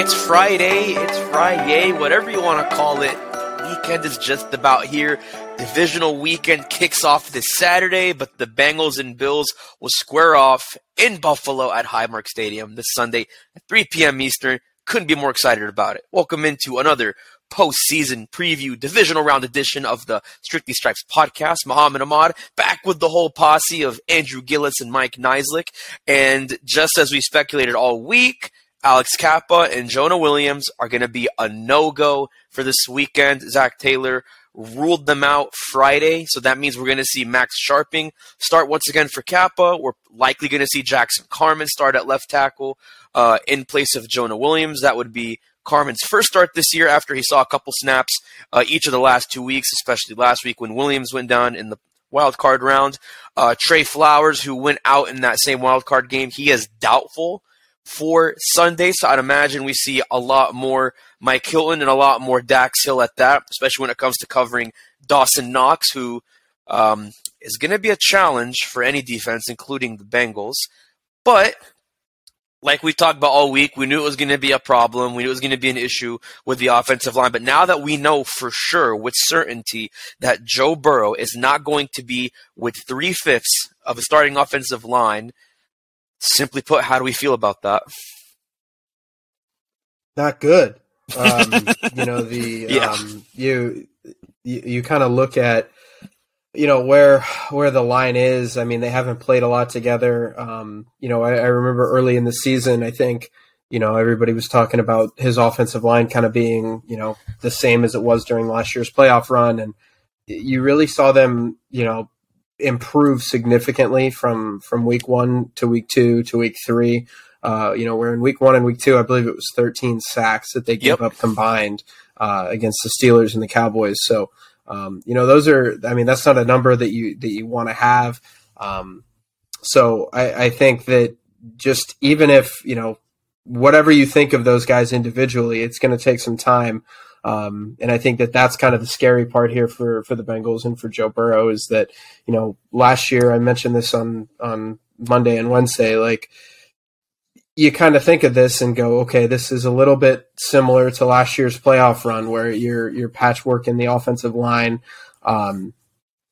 It's Friday, it's Friday, whatever you want to call it. Weekend is just about here. Divisional weekend kicks off this Saturday, but the Bengals and Bills will square off in Buffalo at Highmark Stadium this Sunday at 3 p.m. Eastern. Couldn't be more excited about it. Welcome into another postseason preview divisional round edition of the Strictly Stripes podcast. Muhammad Ahmad back with the whole posse of Andrew Gillis and Mike Niziolek. And just as we speculated all week, Alex Cappa and Jonah Williams are going to be a no go for this weekend. Zac Taylor ruled them out Friday, so that means we're going to see Max Scharping start once again for Cappa. We're likely going to see Jackson Carman start at left tackle uh, in place of Jonah Williams. That would be Carman's first start this year after he saw a couple snaps uh, each of the last two weeks, especially last week when Williams went down in the wild card round. Uh, Trey Flowers, who went out in that same wild card game, he is doubtful for Sunday. So I'd imagine we see a lot more Mike Hilton and a lot more Dax Hill at that, especially when it comes to covering Dawson Knox, who um, is going to be a challenge for any defense, including the Bengals. But like we talked about all week, we knew it was going to be a problem. We knew it was going to be an issue with the offensive line. But now that we know for sure, with certainty, that Joe Burrow is not going to be with three fifths of a starting offensive line Simply put, how do we feel about that? Not good. Um, you know the yeah. um, you you, you kind of look at you know where where the line is. I mean, they haven't played a lot together. Um, you know, I, I, remember early in the season, I think you know everybody was talking about his offensive line kind of being you know the same as it was during last year's playoff run, and you really saw them you know improve significantly from from week one to week two to week three. Uh, you know, where in week one and week two, I believe it was 13 sacks that they gave yep. up combined uh, against the Steelers and the Cowboys. So, um, you know, those are, I mean, that's not a number that you that you want to have. Um, so, I, I think that just even if you know whatever you think of those guys individually, it's going to take some time um, and I think that that's kind of the scary part here for for the Bengals and for Joe Burrow is that you know last year I mentioned this on on Monday and Wednesday like you kind of think of this and go okay this is a little bit similar to last year's playoff run where you're you're patchwork in the offensive line. Um,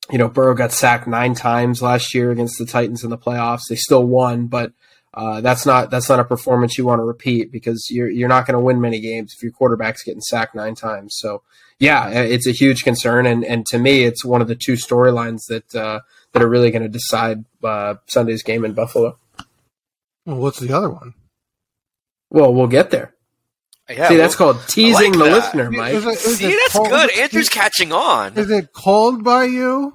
you know Burrow got sacked nine times last year against the Titans in the playoffs. They still won, but uh, that's not that's not a performance you want to repeat because you're you're not going to win many games if your quarterback's getting sacked nine times. So yeah, it's a huge concern, and and to me, it's one of the two storylines that uh, that are really going to decide uh, Sunday's game in Buffalo. Well, what's the other one? Well, we'll get there. Yeah, See, well, that's called teasing like the that. listener, Mike. Is it, is See, that's cold? good. Andrew's catching on. Is it called by you?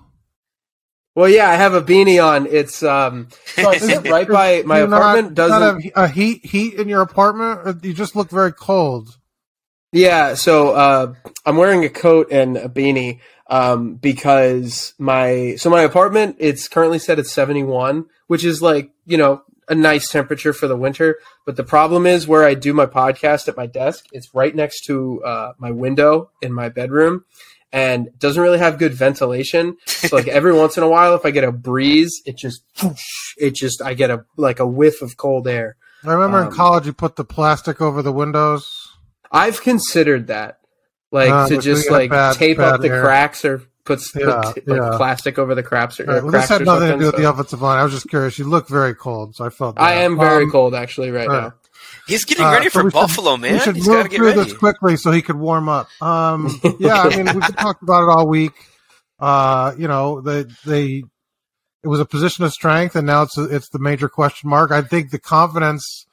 Well, yeah, I have a beanie on. It's um, so I sit right by my apartment. Not, doesn't not a, a, heat heat in your apartment? You just look very cold. Yeah, so uh, I'm wearing a coat and a beanie um, because my so my apartment it's currently set at 71, which is like you know a nice temperature for the winter. But the problem is where I do my podcast at my desk. It's right next to uh, my window in my bedroom, and doesn't really have good ventilation. So like every once in a while, if I get a breeze, it just it just I get a like a whiff of cold air. I remember um, in college you put the plastic over the windows. I've considered that, like uh, to just like bad, tape bad up the air. cracks or put, yeah, put yeah. like plastic over the craps or, right. well, cracks this had nothing to do with so. the offensive line. I was just curious. You look very cold, so I felt. That. I am very um, cold actually right, right. now. He's getting ready uh, so for Buffalo, should, man. We should He's move through ready. this quickly so he could warm up. Um, yeah, I mean, we've talked about it all week. Uh, you know, they they it was a position of strength, and now it's a, it's the major question mark. I think the confidence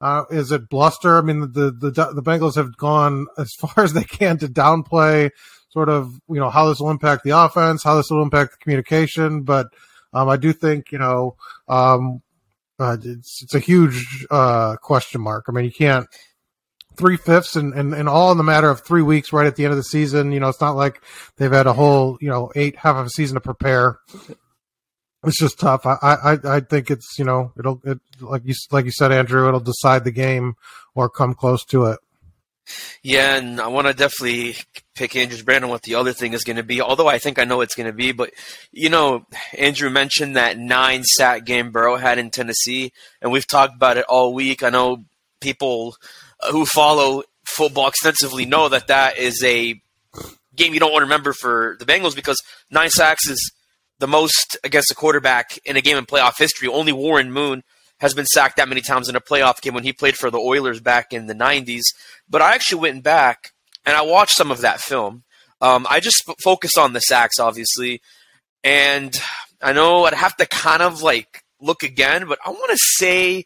uh, is it bluster. I mean, the, the the Bengals have gone as far as they can to downplay sort of you know how this will impact the offense, how this will impact the communication, but Um, I do think you know um, uh, it's it's a huge uh, question mark. I mean, you can't three fifths and, and, and all in the matter of three weeks right at the end of the season. You know, it's not like they've had a whole, you know, eight half of a season to prepare. It's just tough. I, I, I think it's, you know, it'll, it, like you, like you said, Andrew, it'll decide the game or come close to it. Yeah, and I want to definitely pick Andrew's brand on what the other thing is going to be. Although I think I know it's going to be, but you know, Andrew mentioned that nine sack game Burrow had in Tennessee, and we've talked about it all week. I know people who follow football extensively know that that is a game you don't want to remember for the Bengals because nine sacks is the most against a quarterback in a game in playoff history. Only Warren Moon has been sacked that many times in a playoff game when he played for the Oilers back in the 90s. But I actually went back and I watched some of that film. Um, I just f- focused on the sacks, obviously. And I know I'd have to kind of like look again, but I want to say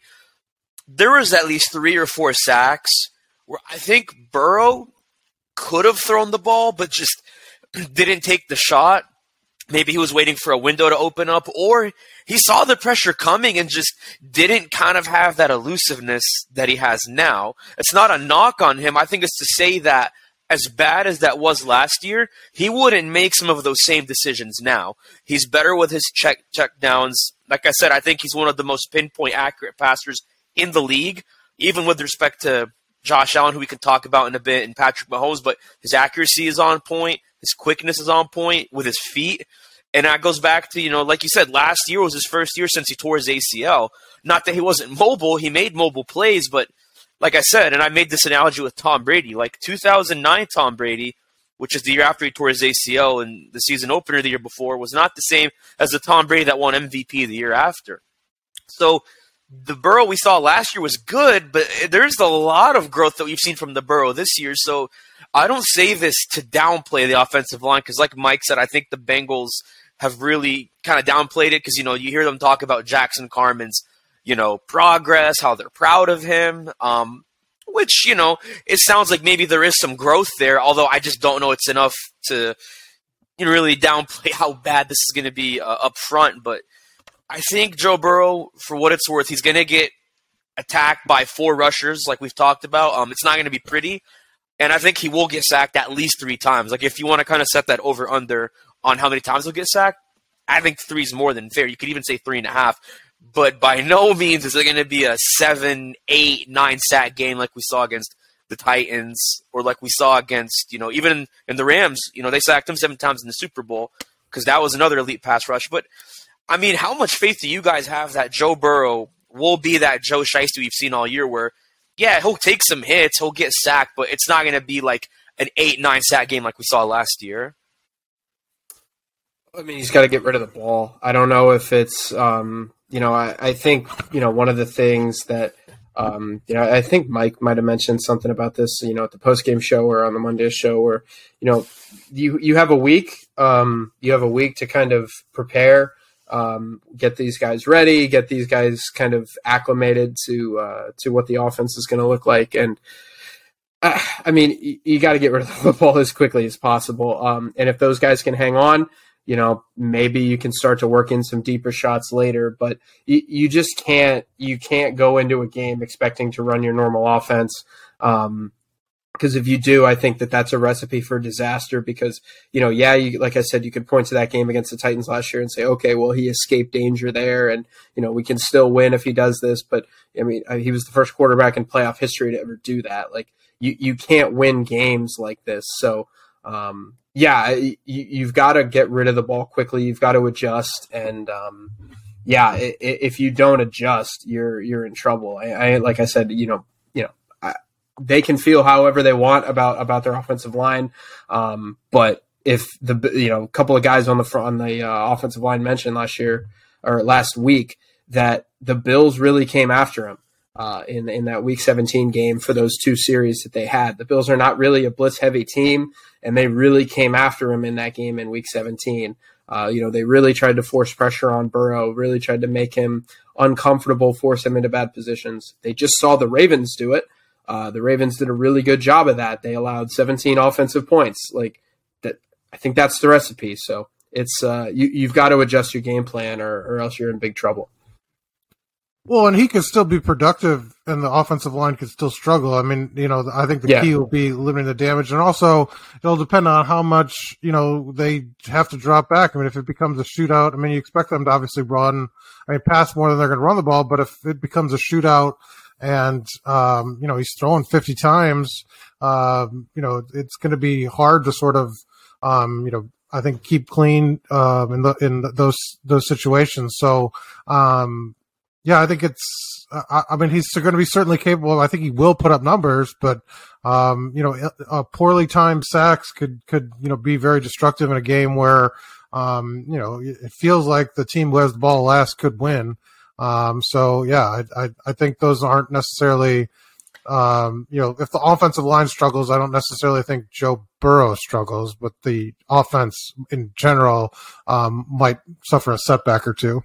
there was at least three or four sacks where I think Burrow could have thrown the ball, but just didn't take the shot. Maybe he was waiting for a window to open up, or he saw the pressure coming and just didn't kind of have that elusiveness that he has now. It's not a knock on him. I think it's to say that as bad as that was last year, he wouldn't make some of those same decisions now. He's better with his check check downs. Like I said, I think he's one of the most pinpoint accurate passers in the league, even with respect to Josh Allen, who we can talk about in a bit, and Patrick Mahomes. But his accuracy is on point, his quickness is on point with his feet. And that goes back to, you know, like you said, last year was his first year since he tore his ACL. Not that he wasn't mobile, he made mobile plays, but like I said, and I made this analogy with Tom Brady, like 2009 Tom Brady, which is the year after he tore his ACL and the season opener the year before, was not the same as the Tom Brady that won MVP the year after. So the Burrow we saw last year was good, but there's a lot of growth that we've seen from the Burrow this year. So I don't say this to downplay the offensive line because, like Mike said, I think the Bengals have really kind of downplayed it because you know you hear them talk about Jackson Carman's you know progress, how they're proud of him. Um, which you know it sounds like maybe there is some growth there, although I just don't know it's enough to you know, really downplay how bad this is going to be uh, up front. But I think Joe Burrow, for what it's worth, he's going to get attacked by four rushers, like we've talked about. Um, it's not going to be pretty, and I think he will get sacked at least three times. Like if you want to kind of set that over under on how many times he'll get sacked, I think three is more than fair. You could even say three and a half. But by no means is it going to be a seven, eight, nine sack game like we saw against the Titans or like we saw against, you know, even in, the Rams. You know, they sacked him seven times in the Super Bowl because that was another elite pass rush. But I mean, how much faith do you guys have that Joe Burrow will be that Joe Shiesty we've seen all year where, yeah, he'll take some hits, he'll get sacked, but it's not going to be like an 8 9 sack game like we saw last year? I mean, he's got to get rid of the ball. I don't know if it's, um, you know, I, I think, you know, one of the things that, um, you know, I think Mike might have mentioned something about this, you know, at the post game show or on the Monday show, where you know, you you have a week, um, you have a week to kind of prepare um, get these guys ready, get these guys kind of acclimated to uh, to what the offense is going to look like. And uh, I mean, you, you got to get rid of the football as quickly as possible. Um, and if those guys can hang on, you know, maybe you can start to work in some deeper shots later. But you, you just can't you can't go into a game expecting to run your normal offense. Um, because if you do, I think that that's a recipe for disaster. Because you know, yeah, you, like I said, you could point to that game against the Titans last year and say, okay, well, he escaped danger there, and you know, we can still win if he does this. But I mean, he was the first quarterback in playoff history to ever do that. Like, you you can't win games like this. So, um, yeah, you, you've got to get rid of the ball quickly. You've got to adjust, and um, yeah, if you don't adjust, you're you're in trouble. I, I like I said, you know, you know they can feel however they want about about their offensive line. Um, but if the you know a couple of guys on the front on the uh, offensive line mentioned last year or last week that the Bills really came after him uh, in in that Week 17 game for those two series that they had. The Bills are not really a blitz heavy team, and they really came after him in that game in Week 17. Uh, you know, they really tried to force pressure on Burrow, really tried to make him uncomfortable, force him into bad positions. They just saw the Ravens do it. Uh, the Ravens did a really good job of that. They allowed 17 offensive points. Like that, I think that's the recipe. So it's uh, you, you've got to adjust your game plan, or, or else you're in big trouble. Well, and he can still be productive, and the offensive line can still struggle. I mean, you know, I think the yeah. key will be limiting the damage, and also it'll depend on how much you know they have to drop back. I mean, if it becomes a shootout, I mean, you expect them to obviously run, I mean, pass more than they're going to run the ball, but if it becomes a shootout and um, you know he's throwing fifty times, um, you know, it's going to be hard to sort of, um, you know, I think keep clean um, in the in those those situations. So um, yeah, I think it's. I, I mean, he's going to be certainly capable. I think he will put up numbers, but um, you know, a poorly timed sacks could could you know be very destructive in a game where um, you know it feels like the team who has the ball last could win. Um, so yeah, I, I, I think those aren't necessarily. Um, you know, if the offensive line struggles, I don't necessarily think Joe Burrow struggles, but the offense in general um, might suffer a setback or two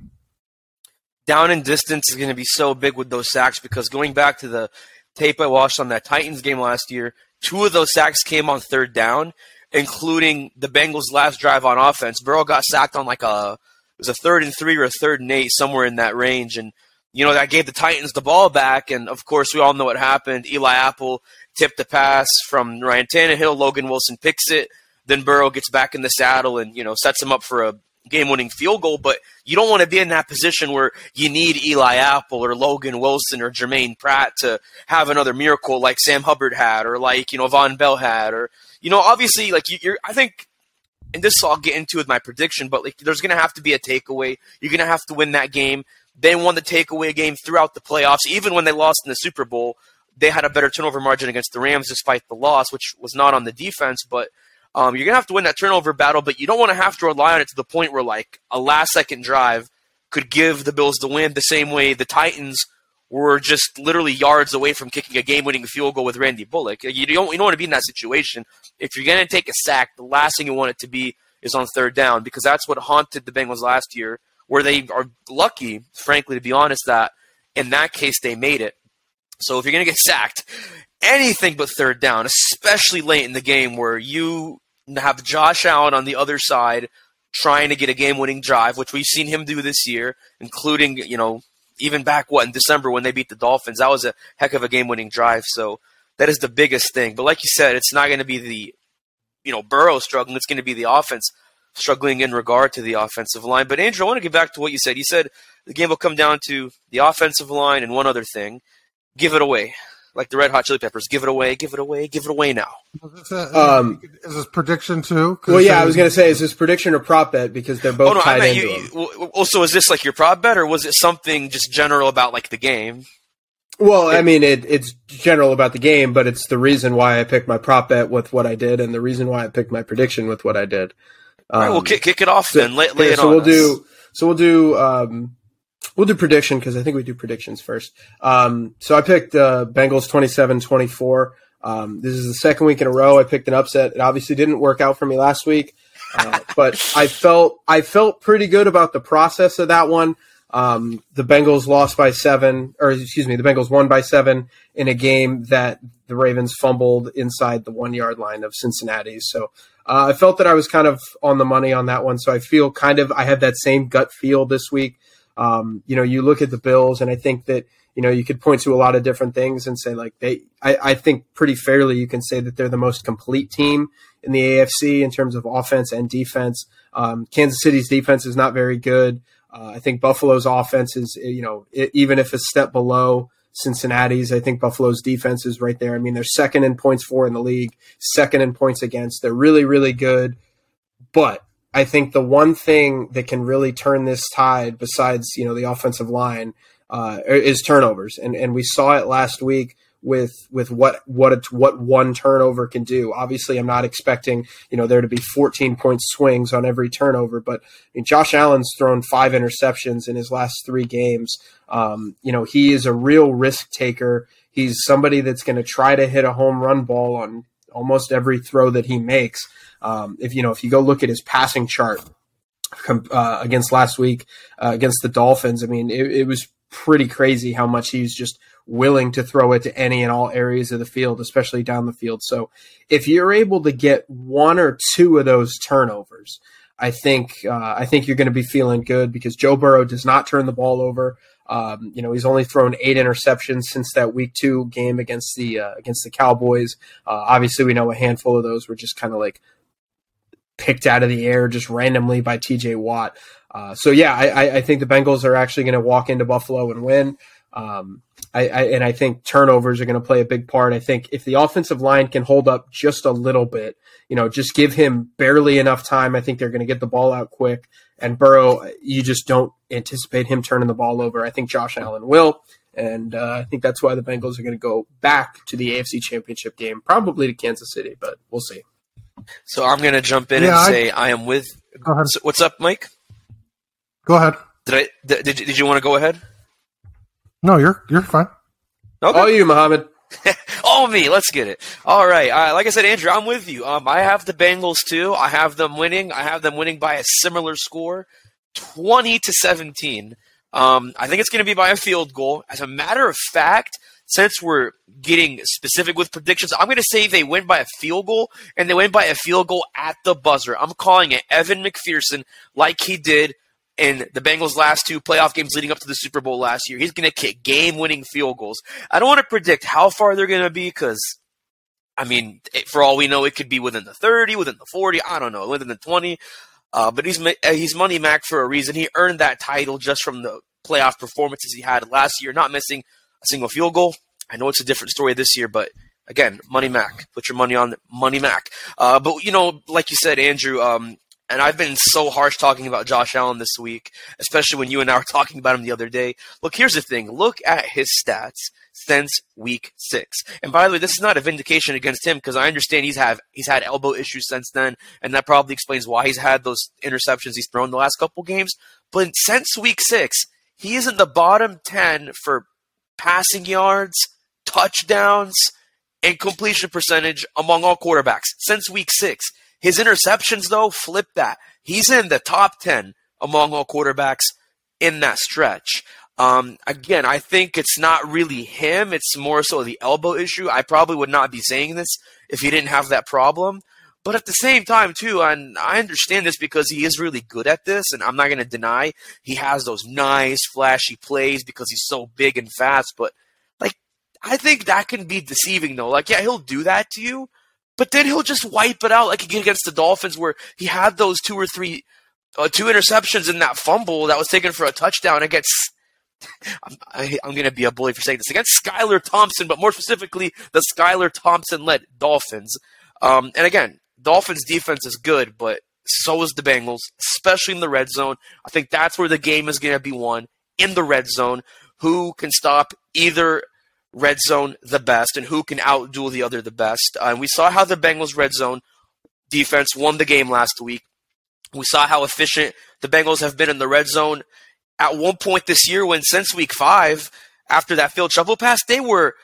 down and distance is going to be so big with those sacks because going back to the tape I watched on that Titans game last year, two of those sacks came on third down, including the Bengals' last drive on offense. Burrow got sacked on like a was a third and three or a third and eight, somewhere in that range, and you know that gave the Titans the ball back. And of course, we all know what happened. Eli Apple tipped the pass from Ryan Tannehill. Logan Wilson picks it. Then Burrow gets back in the saddle and you know sets him up for a game winning field goal, but you don't want to be in that position where you need Eli Apple or Logan Wilson or Germaine Pratt to have another miracle like Sam Hubbard had or like, you know, Vonn Bell had or, you know, obviously like you, are I think, and this I'll get into with my prediction, but like there's to have to be a takeaway. You're to have to win that game. They won the takeaway game throughout the playoffs. Even when they lost in the Super Bowl, they had a better turnover margin against the Rams despite the loss, which was not on the defense, but – um, you're gonna have to win that turnover battle, but you don't want to have to rely on it to the point where like a last second drive could give the Bills the win the same way the Titans were just literally yards away from kicking a game winning field goal with Randy Bullock. You don't you don't want to be in that situation. If you're gonna take a sack, the last thing you want it to be is on third down because that's what haunted the Bengals last year, where they are lucky, frankly, to be honest, that in that case they made it. So if you're gonna get sacked, anything but third down, especially late in the game where you have Josh Allen on the other side trying to get a game-winning drive, which we've seen him do this year, including you know even back what in December when they beat the Dolphins. That was a heck of a game-winning drive. So that is the biggest thing. But like you said, it's not going to be the you know Burrow struggling. It's going to be the offense struggling in regard to the offensive line. But Andrew, I want to get back to what you said. You said the game will come down to the offensive line and one other thing. Give it away like the Red Hot Chili Peppers. Give it away, give it away, give it away now. Um, is this prediction too? Well, yeah, I was going to say, is this prediction or prop bet because they're both oh, no, tied I meant into you, Also, is this like your prop bet, or was it something just general about like the game? Well, I mean, it, it's general about the game, but it's the reason why I picked my prop bet with what I did, and the reason why I picked my prediction with what I did. Um, All right, well, um, kick, kick it off so, then. Lay, lay yeah, it so on. We'll us. do. So we'll do. Um, We'll do prediction because I think we do predictions first. Um, so I picked uh, Bengals 27-24. Um, this is the second week in a row I picked an upset. It obviously didn't work out for me last week, uh, but I felt I felt pretty good about the process of that one. Um, the Bengals lost by seven, or excuse me, the Bengals won by seven in a game that the Ravens fumbled inside the one yard line of Cincinnati. So uh, I felt that I was kind of on the money on that one. So I feel kind of I have that same gut feel this week. Um, you know, you look at the Bills, and I think that you know you could point to a lot of different things and say like they. I, I think pretty fairly you can say that they're the most complete team in the AFC in terms of offense and defense. Um, Kansas City's defense is not very good. Uh, I think Buffalo's offense is, you know, it, even if a step below Cincinnati's, I think Buffalo's defense is right there. I mean, they're second in points for in the league, second in points against. They're really, really good. But I think the one thing that can really turn this tide, besides you know the offensive line, uh, is turnovers, and and we saw it last week with with what what what one turnover can do. Obviously, I'm not expecting you know there to be 14 point swings on every turnover, but I mean, Josh Allen's thrown five interceptions in his last three games. Um, you know he is a real risk taker. He's somebody that's going to try to hit a home run ball on almost every throw that he makes. Um, if you know, if you go look at his passing chart uh, against last week uh, against the Dolphins, I mean, it, it, was pretty crazy how much he's just willing to throw it to any and all areas of the field, especially down the field. So if you're able to get one or two of those turnovers, I think uh, I think you're going to be feeling good because Joe Burrow does not turn the ball over. Um, you know, he's only thrown eight interceptions since that Week Two game against the uh, against the Cowboys. Uh, obviously, we know a handful of those were just kind of like picked out of the air just randomly by T.J. Watt. Uh, so yeah, I, I, think the Bengals are actually going to walk into Buffalo and win. Um, I, I, and I think turnovers are going to play a big part. I think if the offensive line can hold up just a little bit, you know, just give him barely enough time, I think they're going to get the ball out quick. And Burrow, you just don't anticipate him turning the ball over. I think Josh Allen will. And uh, I think that's why the Bengals are going to go back to the AFC Championship game, probably to Kansas City, but we'll see. So I'm going to jump in yeah, and say I, I am with. Go ahead. What's up, Mike? Go ahead. Did I? Did, did you want to go ahead? No, you're you're fine. Okay. All you, Mohammed. All me. Let's get it. All right. Uh, like I said, Andrew, I'm with you. Um, I have the Bengals too. I have them winning. I have them winning by a similar score, twenty to seventeen. Um, I think it's going to be by a field goal. As a matter of fact, since we're getting specific with predictions, I'm going to say they win by a field goal, and they win by a field goal at the buzzer. I'm calling it Evan McPherson, like he did in the Bengals' last two playoff games leading up to the Super Bowl last year. He's going to kick game-winning field goals. I don't want to predict how far they're going to be because, I mean, for all we know, it could be within the 30, within the 40. I don't know, within the 20. Uh, but he's uh, he's Money Mac for a reason. He earned that title just from the playoff performances he had last year, not missing a single field goal. I know it's a different story this year, but again, Money Mac. Put your money on Money Mac. Uh, but you know, like you said, Andrew, um, and I've been so harsh talking about Josh Allen this week, especially when you and I were talking about him the other day. Look, here's the thing. Look at his stats since week six. And by the way, this is not a vindication against him because I understand he's have he's had elbow issues since then, and that probably explains why he's had those interceptions he's thrown the last couple games. But since week six, he is in the bottom ten for passing yards, touchdowns, and completion percentage among all quarterbacks since week six. His interceptions, though, flip that. He's in the top 10 among all quarterbacks in that stretch. Um, again, I think it's not really him. It's more so the elbow issue. I probably would not be saying this if he didn't have that problem. But at the same time, too, and I understand this because he is really good at this, and I'm not going to deny he has those nice, flashy plays because he's so big and fast. But, like, I think that can be deceiving, though. Like, yeah, he'll do that to you, but then he'll just wipe it out like did against the Dolphins, where he had those two or three, uh, two interceptions in that fumble that was taken for a touchdown against. I'm, I, am going to be a bully for saying this against Skylar Thompson, but more specifically, the Skylar Thompson led Dolphins. Um, and again, Dolphins defense is good, but so is the Bengals, especially in the red zone. I think that's where the game is going to be won in the red zone. Who can stop either red zone the best and who can outduel the other the best. Uh, and we saw how the Bengals red zone defense won the game last week. We saw how efficient the Bengals have been in the red zone at one point this year when since week five, after that field shovel pass, they were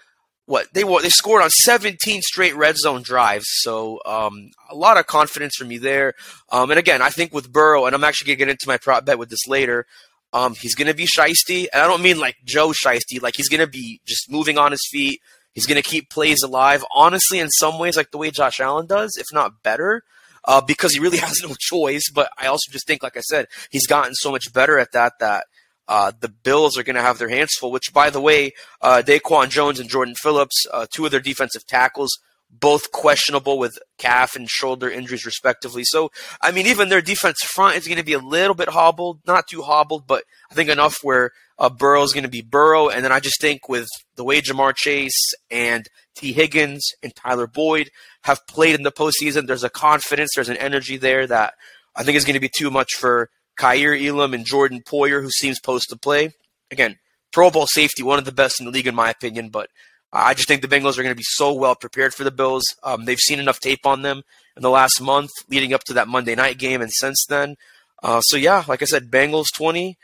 what they were they scored on 17 straight red zone drives. So um, a lot of confidence for me there. Um, and again, I think with Burrow, and I'm actually gonna get into my prop bet with this later. Um, he's going to be shisty, and I don't mean like Joe shiesty. Like he's going to be just moving on his feet. He's going to keep plays alive. Honestly, in some ways, like the way Josh Allen does, if not better, uh, because he really has no choice. But I also just think, like I said, he's gotten so much better at that that uh, the Bills are going to have their hands full. Which, by the way, uh, Daquan Jones and Jordan Phillips, uh, two of their defensive tackles, both questionable with calf and shoulder injuries, respectively. So, I mean, even their defense front is going to be a little bit hobbled, not too hobbled, but I think enough where uh, Burrow is going to be Burrow. And then I just think with the way Ja'Marr Chase and Tee Higgins and Tyler Boyd have played in the postseason, there's a confidence, there's an energy there that I think is going to be too much for Kaiir Elam and Jordan Poyer, who seems post to play. Again, Pro Bowl safety, one of the best in the league, in my opinion, but I just think the Bengals are going to be so well prepared for the Bills. Um, they've seen enough tape on them in the last month leading up to that Monday night game and since then. Uh, so, yeah, like I said, Bengals 20,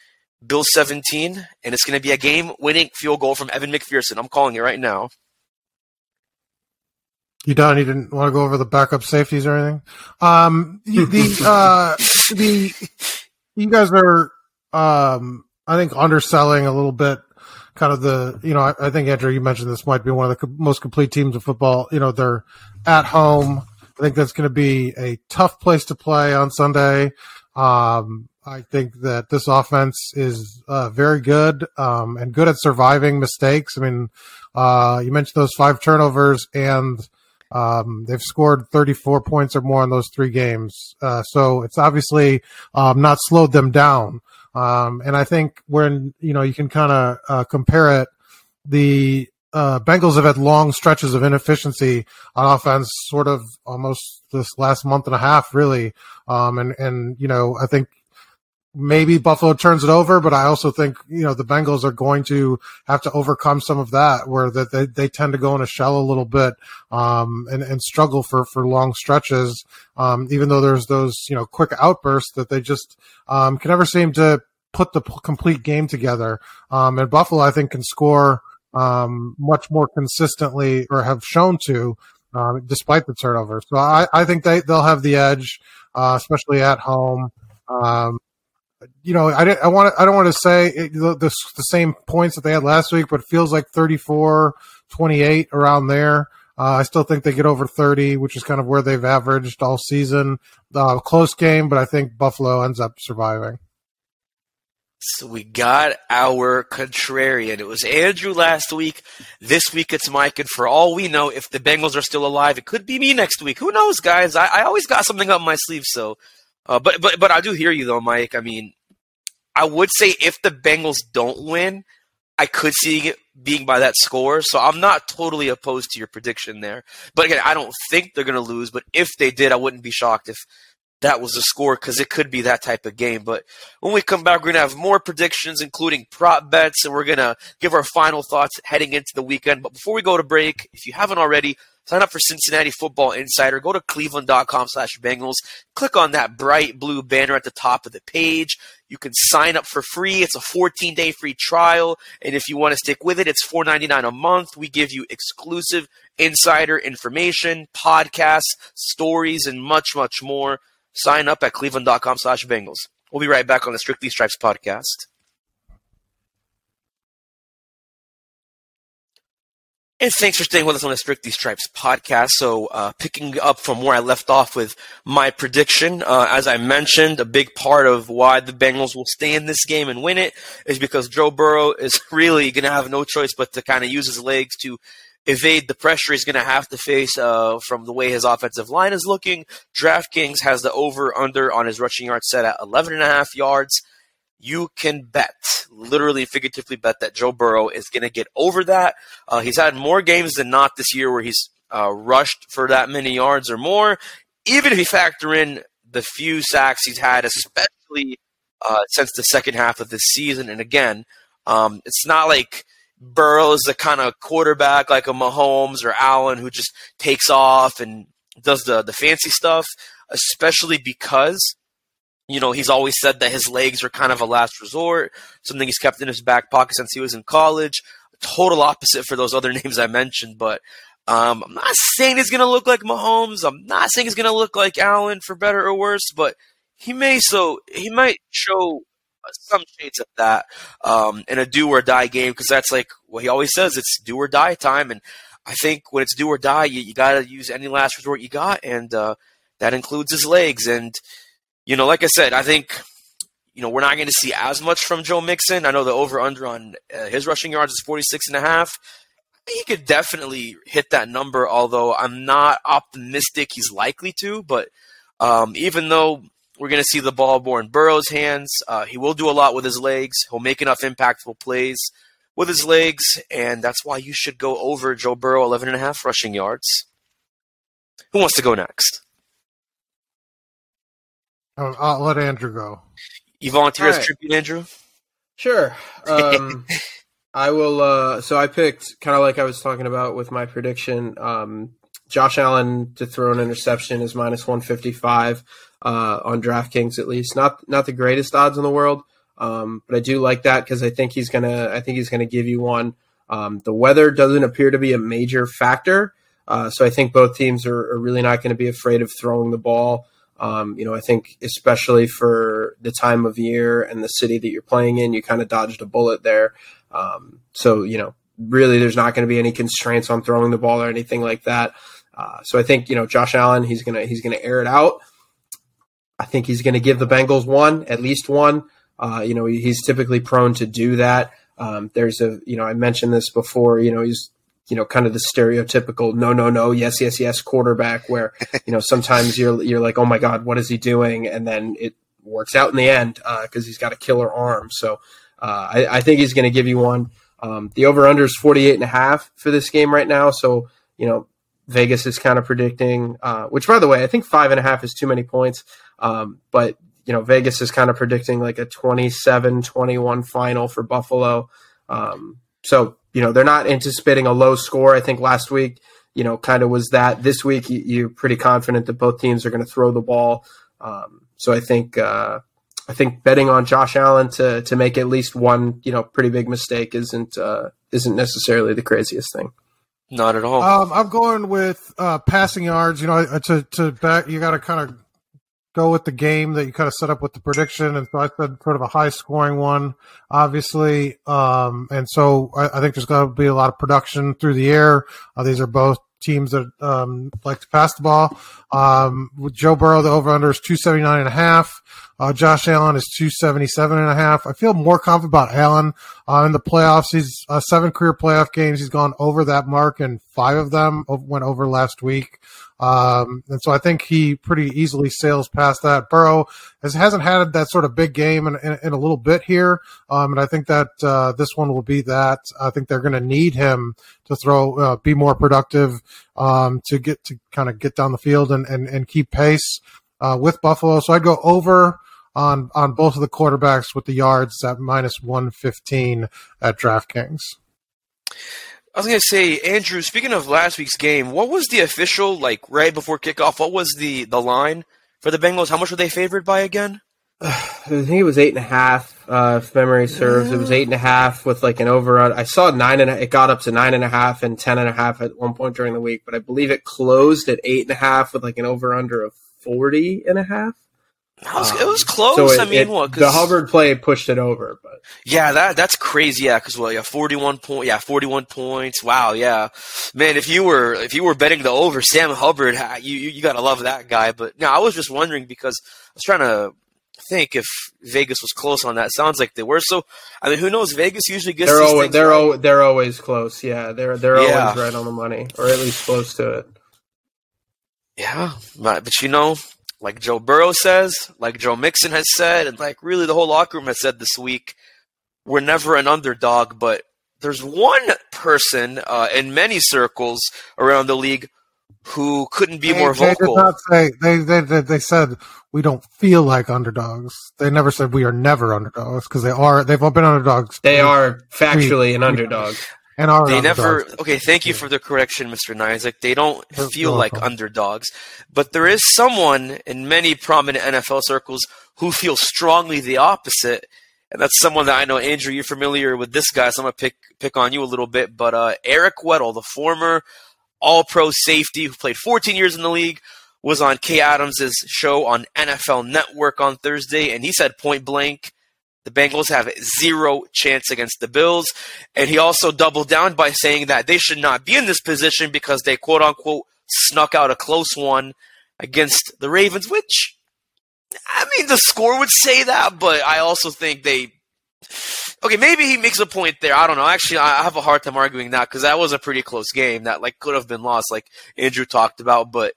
Bills 17, and it's going to be a game winning field goal from Evan McPherson. I'm calling it right now. You done? You didn't want to go over the backup safeties or anything? Um, the, uh, the, you guys are, um, I think underselling a little bit kind of the, you know, I, I, think Andrew, you mentioned this might be one of the most complete teams of football. You know, they're at home. I think that's going to be a tough place to play on Sunday. Um, I think that this offense is uh, very good um, and good at surviving mistakes. I mean, uh, you mentioned those five turnovers, and um, they've scored 34 points or more in those three games. Uh, so it's obviously um, not slowed them down. Um, and I think when you know you can kind of uh, compare it, the uh, Bengals have had long stretches of inefficiency on offense, sort of almost this last month and a half, really. Um, and and you know, I think maybe Buffalo turns it over, but I also think you know the Bengals are going to have to overcome some of that, where that they, they tend to go in a shell a little bit um, and and struggle for for long stretches. Um, even though there's those you know quick outbursts that they just um, can never seem to put the complete game together. Um, and Buffalo, I think, can score um, much more consistently or have shown to. Uh, despite the turnover, so I, I think they they'll have the edge, uh, especially at home. Um, you know, I, I want I don't want to say it, the, the, the, same points that they had last week, but it feels like 34, 28 around there. Uh, I still think they get over 30, which is kind of where they've averaged all season. Uh, close game, but I think Buffalo ends up surviving. So we got our contrarian. It was Andrew last week. This week it's Mike, and for all we know, if the Bengals are still alive, it could be me next week. Who knows, guys? I, I always got something up my sleeve, so uh, but but but I do hear you though, Mike. I mean, I would say if the Bengals don't win, I could see it being by that score. So I'm not totally opposed to your prediction there. But again, I don't think they're going to lose. But if they did, I wouldn't be shocked if that was the score because it could be that type of game. But when we come back, we're going to have more predictions, including prop bets, and we're going to give our final thoughts heading into the weekend. But before we go to break, if you haven't already, Sign up for Cincinnati Football Insider. Go to cleveland.com slash Bengals. Click on that bright blue banner at the top of the page. You can sign up for free. It's a 14 day free trial. And if you want to stick with it, it's $4.99 a month. We give you exclusive insider information, podcasts, stories, and much, much more. Sign up at cleveland.com slash Bengals. We'll be right back on the Strictly Stripes podcast. And thanks for staying with us on the Strictly Stripes podcast. So, uh, picking up from where I left off with my prediction, uh, as I mentioned, a big part of why the Bengals will stay in this game and win it is because Joe Burrow is really going to have no choice but to kind of use his legs to evade the pressure he's going to have to face uh, from the way his offensive line is looking. DraftKings has the over under on his rushing yards set at 11 and a half yards you can bet, literally figuratively bet that Joe Burrow is going to get over that. Uh, he's had more games than not this year where he's uh, rushed for that many yards or more. Even if you factor in the few sacks he's had, especially uh, since the second half of this season. And again, um, it's not like Burrow is the kind of quarterback like a Mahomes or Allen who just takes off and does the, the fancy stuff, especially because you know, he's always said that his legs are kind of a last resort, something he's kept in his back pocket since he was in college. Total opposite for those other names I mentioned, but um, I'm not saying he's going to look like Mahomes. I'm not saying he's going to look like Allen for better or worse, but he may so he might show some shades of that um, in a do or die game because that's like what he always says. It's do or die time, and I think when it's do or die, you, you got to use any last resort you got, and uh, that includes his legs and you know, like I said, I think you know we're not going to see as much from Joe Mixon. I know the over under on uh, his rushing yards is 46 and a half. He could definitely hit that number, although I'm not optimistic he's likely to. But um, even though we're going to see the ball more in Burrow's hands, uh, he will do a lot with his legs. He'll make enough impactful plays with his legs, and that's why you should go over Joe Burrow 11 and a half rushing yards. Who wants to go next? I'll, I'll let Andrew go. You volunteer as tribute, Andrew? Sure. Um, I will. Uh, so I picked kind of like I was talking about with my prediction. Um, Josh Allen to throw an interception is minus one fifty five uh, on DraftKings at least. Not not the greatest odds in the world, um, but I do like that because I think he's gonna. I think he's gonna give you one. Um, the weather doesn't appear to be a major factor, uh, so I think both teams are, are really not going to be afraid of throwing the ball. Um, you know, I think especially for the time of year and the city that you're playing in, you kind of dodged a bullet there. Um, so, you know, really there's not going to be any constraints on throwing the ball or anything like that. Uh, so I think, you know, Josh Allen, he's to, he's to air it out. I think he's to give the Bengals one, at least one. Uh, you know, he's typically prone to do that. Um, there's a, you know, I mentioned this before. You know, he's, you know, kind of the stereotypical no, no, no, yes, yes, yes quarterback, where you know sometimes you're you're like, oh my god, what is he doing? And then it works out in the end because uh, he's got a killer arm. So uh, I, I, think he's going to give you one. Um, the over under is 48 and a half for this game right now. So, you know, Vegas is kind of predicting, uh, which by the way, I think five and a half is too many points. Um, but, you know, Vegas is kind of predicting like a 27 21 final for Buffalo. Um, so, you know, they're not anticipating a low score. I think last week, you know, kind of was that. This week, you, are pretty confident that both teams are going to throw the ball. Um, so I think, uh, I think betting on Josh Allen to to make at least one, you know, pretty big mistake isn't uh, isn't necessarily the craziest thing. Not at all. Um, I'm going with uh, passing yards. You know, to to bet you got to kind of go with the game that you kind of set up with the prediction, and so I said sort of a high scoring one, obviously. Um, and so I, I think there's going to be a lot of production through the air. Uh, these are both teams that um, like to pass the ball. Um, with Joe Burrow, the over under is 279 and a half. Uh, Josh Allen is 277 and a half. I feel more confident about Allen uh, in the playoffs. He's uh, seven career playoff games. He's gone over that mark, and five of them went over last week. Um, and so I think he pretty easily sails past that. Burrow has, hasn't had that sort of big game in, in, in a little bit here. Um, and I think that uh, this one will be that. I think they're going to need him to throw, uh, be more productive um, to get to kind of get down the field and, and, and keep pace uh, with Buffalo. So I'd go over on on both of the quarterbacks with the yards at minus one fifteen at DraftKings. I was to say, Andrew. Speaking of last week's game, what was the official like right before kickoff? What was the the line for the Bengals? How much were they favored by again? I think it was eight and a half. Uh, if memory serves, it was eight and a half with like an over. I saw nine and a, it got up to nine and a half and ten and a half at one point during the week, but I believe it closed at eight and a half with like an over under of 40 and a half. It was, it um, was close. So it, I mean, it, what, the Hubbard play pushed it over, but yeah, that that's crazy. Yeah, because well, yeah, forty-one point, yeah, forty-one points. Wow, yeah, man. If you were if you were betting the over, Sam Hubbard, you you, you gotta love that guy. But no, I was just wondering because I was trying to think if Vegas was close on that. Sounds like they were. So I mean, who knows? Vegas usually gets they're always they're right. always, they're always close. Yeah, they're they're yeah. always right on the money, or at least close to it. Yeah, but you know, like Joe Burrow says, like Joe Mixon has said, and like really the whole locker room has said this week, we're never an underdog, but there's one person uh, in many circles around the league who couldn't be they, more vocal. They did not say they, they they they said we don't feel like underdogs. They never said we are never underdogs because they are. They've all been underdogs. They are factually an underdog and are they never okay thank you for the correction mr Nizick. they don't feel like underdogs but there is someone in many prominent nfl circles who feels strongly the opposite and that's someone that i know. Andrew you're familiar with this guy so i'm going to pick pick on you a little bit but uh, eric weddle the former all pro safety who played 14 years in the league was on kay adams's show on nfl network on thursday and he said point blank the Bengals have zero chance against the Bills. And he also doubled down by saying that they should not be in this position because they quote unquote snuck out a close one against the Ravens, which I mean the score would say that, but I also think they Okay, maybe he makes a point there. I don't know. Actually, I have a hard time arguing that because that was a pretty close game that like could have been lost, like Andrew talked about. But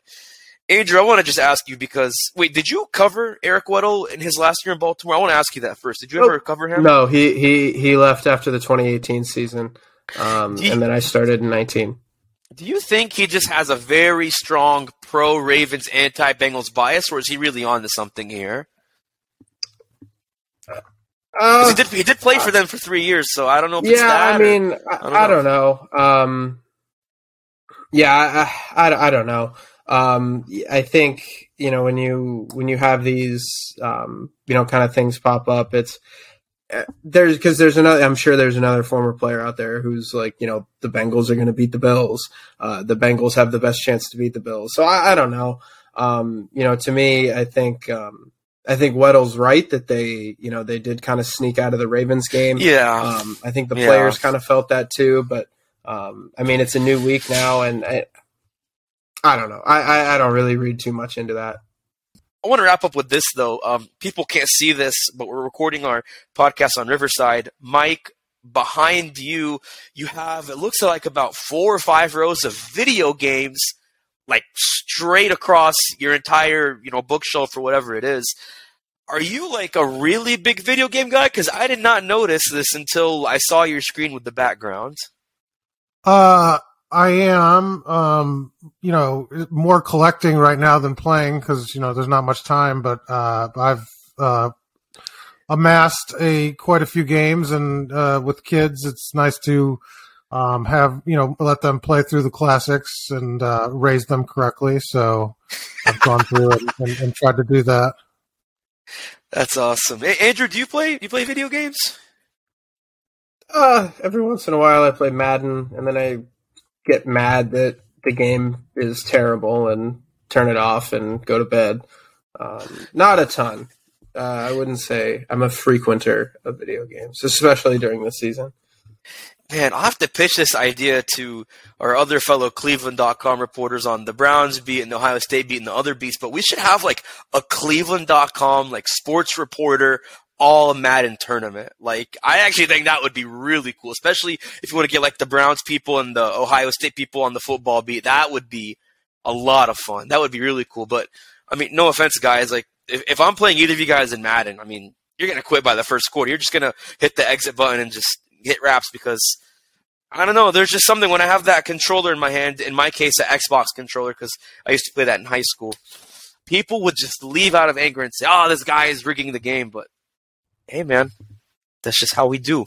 Andrew, I want to just ask you because wait, did you cover Eric Weddle in his last year in Baltimore? I want to ask you that first. Did you ever cover him? No, he he he left after the 2018 season, um, you, and then I started in 19. Do you think he just has a very strong pro Ravens, anti Bengals bias, or is he really on to something here? Uh, he did he did play for them for three years, so I don't know. yeah, I mean, or, I, I, don't I, don't know. Um, yeah, I, I, I don't know um, I think you know when you when you have these um, you know kind of things pop up, it's uh, there's because there's another. I'm sure there's another former player out there who's like you know the Bengals are going to beat the Bills. Uh, the Bengals have the best chance to beat the Bills. So I, I don't know. Um, you know, to me, I think. Um, I think Weddle's right that they, you know, they did kind of sneak out of the Ravens game. Yeah. Um, I think the yeah. players kind of felt that too, but um, I mean, it's a new week now, and I, I don't know. I, I, I don't really read too much into that. I want to wrap up with this though. Um, people can't see this, but we're recording our podcast on Riverside. Mike, behind you, you have it looks like about four or five rows of video games, like straight across your entire you know bookshelf or whatever it is. Are you like a really big video game guy? Because I did not notice this until I saw your screen with the background. Uh, I am, um, you know, more collecting right now than playing because you know there's not much time. But uh, I've uh, amassed a quite a few games, and uh, with kids, it's nice to um, have you know let them play through the classics and uh, raise them correctly. So I've gone through it and, and, tried to do that. That's awesome. Hey, Andrew, do you play? Do you play video games? Uh, every once in a while, I play Madden, and then I get mad that the game is terrible and turn it off and go to bed. Um, not a ton. Uh, I wouldn't say I'm a frequenter of video games, especially during the season. Man, I'll have to pitch this idea to our other fellow Cleveland.com reporters on the Browns beat and the Ohio State beat and the other beats, but we should have like a Cleveland.com like sports reporter all Madden tournament. Like, I actually think that would be really cool, especially if you want to get like the Browns people and the Ohio State people on the football beat. That would be a lot of fun. That would be really cool. But I mean, no offense, guys. Like, if, if I'm playing either of you guys in Madden, I mean, you're gonna quit by the first quarter. You're just gonna hit the exit button and just hit wraps because I don't know. There's just something when I have that controller in my hand. In my case, an Xbox controller because I used to play that in high school. People would just leave out of anger and say, "Oh, this guy is rigging the game," but hey, man, that's just how we do.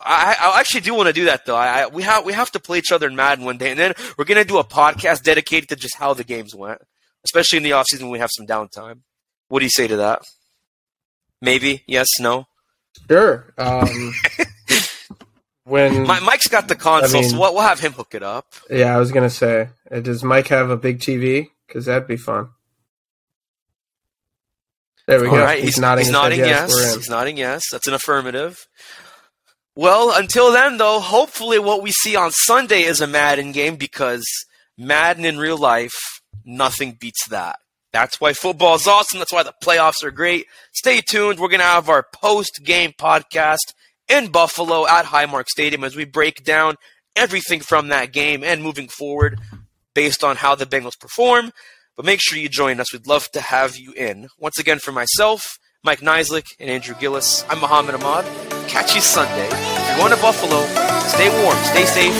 I, I actually do want to do that though. I, we have we have to play each other in Madden one day, and then we're gonna do a podcast dedicated to just how the games went, especially in the off season when we have some downtime. What do you say to that? Maybe yes, no. Sure. Um, when My, Mike's got the console, I mean, so we'll, we'll have him hook it up. Yeah, I was gonna say, does Mike have a big TV? Because that'd be fun. There we All go. Right. He's, he's, nodding. He's nodding yes. yes. He's nodding yes. That's an affirmative. Well, until then, though, hopefully what we see on Sunday is a Madden game because Madden in real life, nothing beats that. That's why football is awesome. That's why the playoffs are great. Stay tuned. We're going to have our post game podcast in Buffalo at Highmark Stadium as we break down everything from that game and moving forward based on how the Bengals perform. But make sure you join us. We'd love to have you in. Once again, for myself, Mike Niziolek, and Andrew Gillis, I'm Muhammad Ahmad. Catch you Sunday. If you're going to Buffalo, stay warm, stay safe,